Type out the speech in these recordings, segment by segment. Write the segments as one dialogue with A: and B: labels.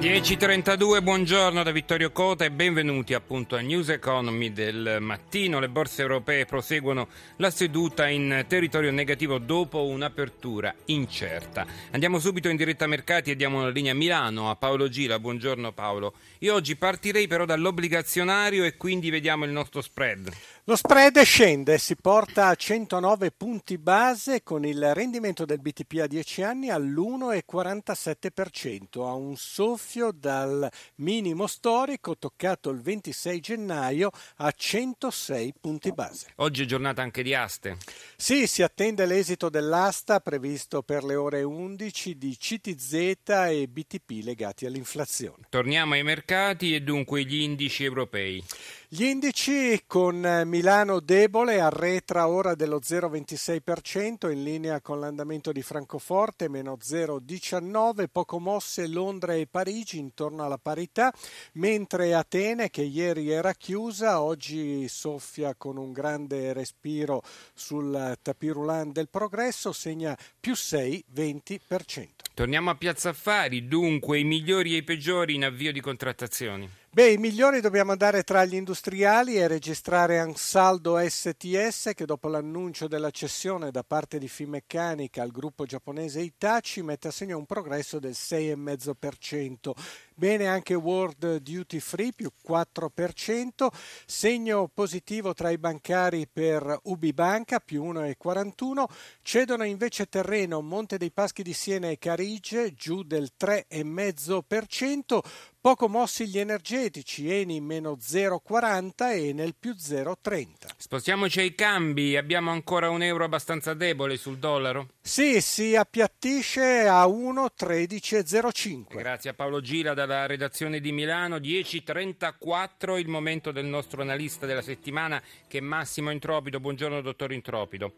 A: 10.32, buongiorno da Vittorio Cota e benvenuti appunto a News Economy del mattino. Le borse europee proseguono la seduta in territorio negativo dopo un'apertura incerta. Andiamo subito in diretta mercati e diamo la linea Milano a Paolo Gira. Buongiorno Paolo. Io oggi partirei però dall'obbligazionario e quindi vediamo il nostro spread.
B: Lo spread scende, si porta a 109 punti base con il rendimento del BTP a 10 anni all'1,47%, a un soffio dal minimo storico toccato il 26 gennaio a 106 punti base.
A: Oggi è giornata anche di aste.
B: Sì, si attende l'esito dell'asta previsto per le ore 11 di CTZ e BTP legati all'inflazione.
A: Torniamo ai mercati e dunque gli indici europei.
B: Gli indici con Milano debole arretra ora dello 0,26% in linea con l'andamento di Francoforte, meno 0,19%, poco mosse Londra e Parigi intorno alla parità, mentre Atene, che ieri era chiusa, oggi soffia con un grande respiro sul tapirulan del progresso, segna più 6,20%.
A: Torniamo a Piazza Affari, dunque i migliori e i peggiori in avvio di contrattazioni.
B: Beh, i migliori dobbiamo andare tra gli industriali e registrare Ansaldo STS che dopo l'annuncio della cessione da parte di Finmeccanica al gruppo giapponese Itachi mette a segno un progresso del 6,5%. Bene anche World Duty Free più 4%, segno positivo tra i bancari per Ubi Banca più 1,41%, cedono invece terreno Monte dei Paschi di Siena e Carige giù del 3,5%, poco mossi gli energetici, Eni meno 0,40 e nel più 0,30.
A: Spostiamoci ai cambi, abbiamo ancora un euro abbastanza debole sul dollaro?
B: Sì, si appiattisce a 1,1305.
A: Grazie a Paolo Gira dalla redazione di Milano, 10.34 il momento del nostro analista della settimana che è Massimo Intropido. Buongiorno dottor Intropido.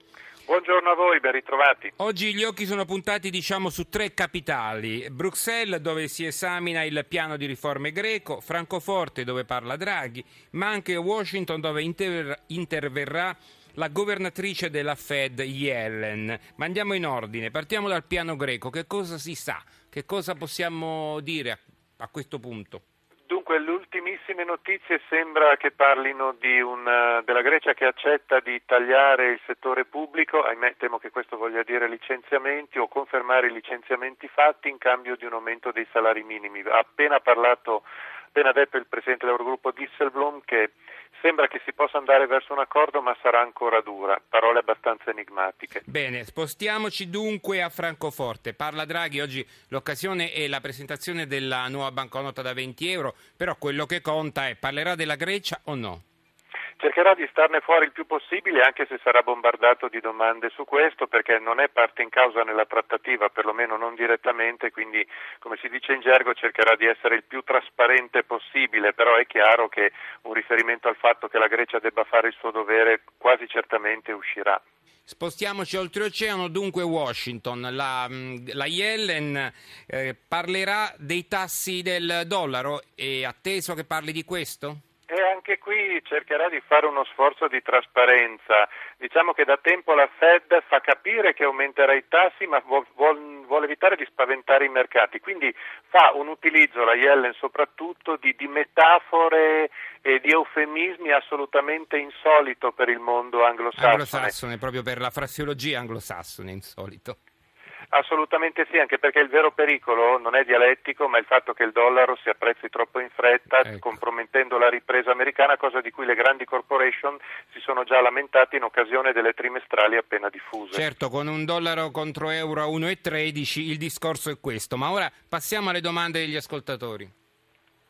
C: Buongiorno a voi, ben ritrovati.
A: Oggi gli occhi sono puntati diciamo su tre capitali, Bruxelles dove si esamina il piano di riforme greco, Francoforte dove parla Draghi, ma anche Washington dove inter- interverrà la governatrice della Fed Yellen. Ma andiamo in ordine, partiamo dal piano greco, che cosa si sa, che cosa possiamo dire a, a questo punto?
C: Dunque, le ultimissime notizie sembra che parlino una, della Grecia che accetta di tagliare il settore pubblico, ahimè temo che questo voglia dire licenziamenti o confermare i licenziamenti fatti in cambio di un aumento dei salari minimi. Ha appena parlato appena detto il presidente dell'Eurogruppo Disselblom che sembra che si possa andare verso un accordo ma sarà ancora dura, parole abbastanza enigmatiche.
A: Bene, spostiamoci dunque a Francoforte. Parla Draghi, oggi l'occasione è la presentazione della nuova banconota da 20 euro, però quello che conta è parlerà della Grecia o no?
C: Cercherà di starne fuori il più possibile anche se sarà bombardato di domande su questo perché non è parte in causa nella trattativa, perlomeno non direttamente, quindi come si dice in gergo cercherà di essere il più trasparente possibile, però è chiaro che un riferimento al fatto che la Grecia debba fare il suo dovere quasi certamente uscirà.
A: Spostiamoci oltreoceano, dunque Washington. La, mm, la Yellen eh, parlerà dei tassi del dollaro, è atteso che parli di questo?
C: Anche qui cercherà di fare uno sforzo di trasparenza. Diciamo che da tempo la Fed fa capire che aumenterà i tassi, ma vuole, vuole evitare di spaventare i mercati. Quindi fa un utilizzo, la Yellen soprattutto, di, di metafore e di eufemismi assolutamente insolito per il mondo anglosassone.
A: Anglosassone, proprio per la fraseologia anglosassone, insolito.
C: Assolutamente sì, anche perché il vero pericolo non è dialettico, ma il fatto che il dollaro si apprezzi troppo in fretta, ecco. compromettendo la ripresa americana, cosa di cui le grandi corporation si sono già lamentate in occasione delle trimestrali appena diffuse.
A: Certo, con un dollaro contro euro a 1,13 il discorso è questo, ma ora passiamo alle domande degli ascoltatori.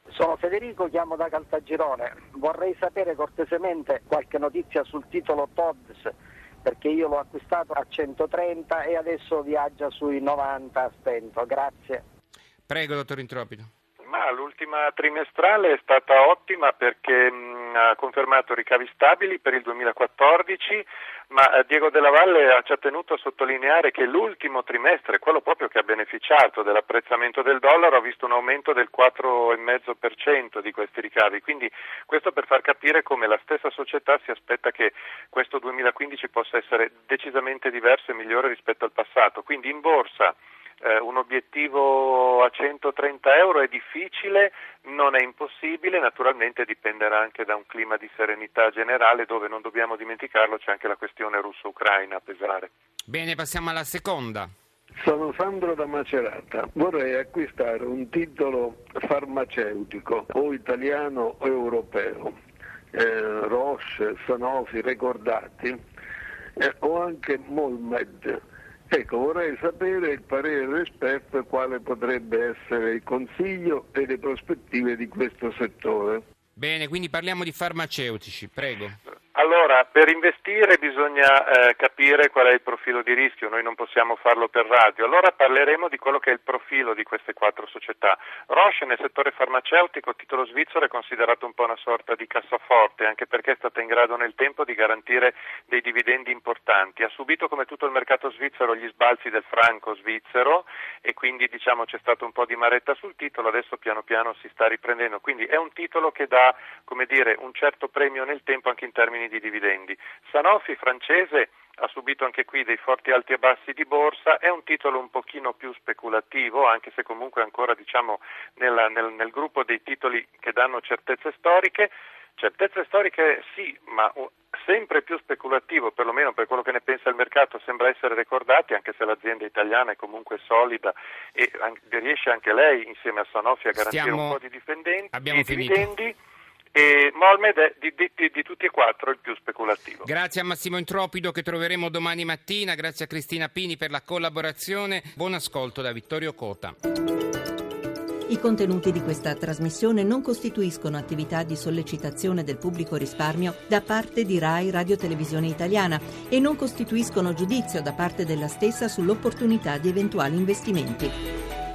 D: Sono Federico, chiamo da Caltagirone. Vorrei sapere cortesemente qualche notizia sul titolo TODS perché io l'ho acquistato a 130 e adesso viaggia sui 90 a stento. Grazie.
A: Prego, dottor Intropido.
C: Ma l'ultima trimestrale è stata ottima perché mh, ha confermato ricavi stabili per il 2014, ma eh, Diego Della Valle ci ha tenuto a sottolineare che l'ultimo trimestre, quello proprio che ha beneficiato dell'apprezzamento del dollaro, ha visto un aumento del 4,5% di questi ricavi. Quindi questo per far capire come la stessa società si aspetta che questo 2015 possa essere decisamente diverso e migliore rispetto al passato. Quindi in borsa eh, un obiettivo a 130 euro è difficile, non è impossibile, naturalmente dipenderà anche da un clima di serenità generale dove non dobbiamo dimenticarlo c'è anche la questione russo-ucraina a pesare.
A: Bene, passiamo alla seconda.
E: Sono Sandro da Macerata. Vorrei acquistare un titolo farmaceutico o italiano o europeo. Eh, Roche, Sanofi, ricordati, eh, o anche Molmed Ecco, vorrei sapere il parere dell'esperto quale potrebbe essere il consiglio e le prospettive di questo settore.
A: Bene, quindi parliamo di farmaceutici, prego.
C: Allora, per investire bisogna eh, capire qual è il profilo di rischio, noi non possiamo farlo per radio. Allora parleremo di quello che è il profilo di queste quattro società. Roche nel settore farmaceutico, titolo svizzero, è considerato un po' una sorta di cassaforte, anche perché è stata in grado nel tempo di garantire dei dividendi importanti. Ha subito come tutto il mercato svizzero gli sbalzi del franco svizzero e quindi diciamo c'è stato un po' di maretta sul titolo, adesso piano piano si sta riprendendo. Quindi è un titolo che dà, dire, un certo premio nel tempo anche in termini di dividendi. Sanofi francese ha subito anche qui dei forti alti e bassi di borsa, è un titolo un pochino più speculativo, anche se comunque ancora diciamo, nella, nel, nel gruppo dei titoli che danno certezze storiche. Certezze storiche sì, ma sempre più speculativo, perlomeno per quello che ne pensa il mercato, sembra essere ricordati, anche se l'azienda italiana è comunque solida e riesce anche lei insieme a Sanofi a garantire
A: Stiamo...
C: un po' di, dividendi.
A: Abbiamo
C: dividendi e Molmed è di, di, di, tutti e quattro il più speculativo.
A: Grazie a Massimo Intropido che troveremo domani mattina, grazie a Cristina Pini per la collaborazione. Buon ascolto da Vittorio Cota.
F: I contenuti di questa trasmissione non costituiscono attività di sollecitazione del pubblico risparmio da parte di RAI Radio Televisione Italiana e non costituiscono giudizio da parte della stessa sull'opportunità di eventuali investimenti.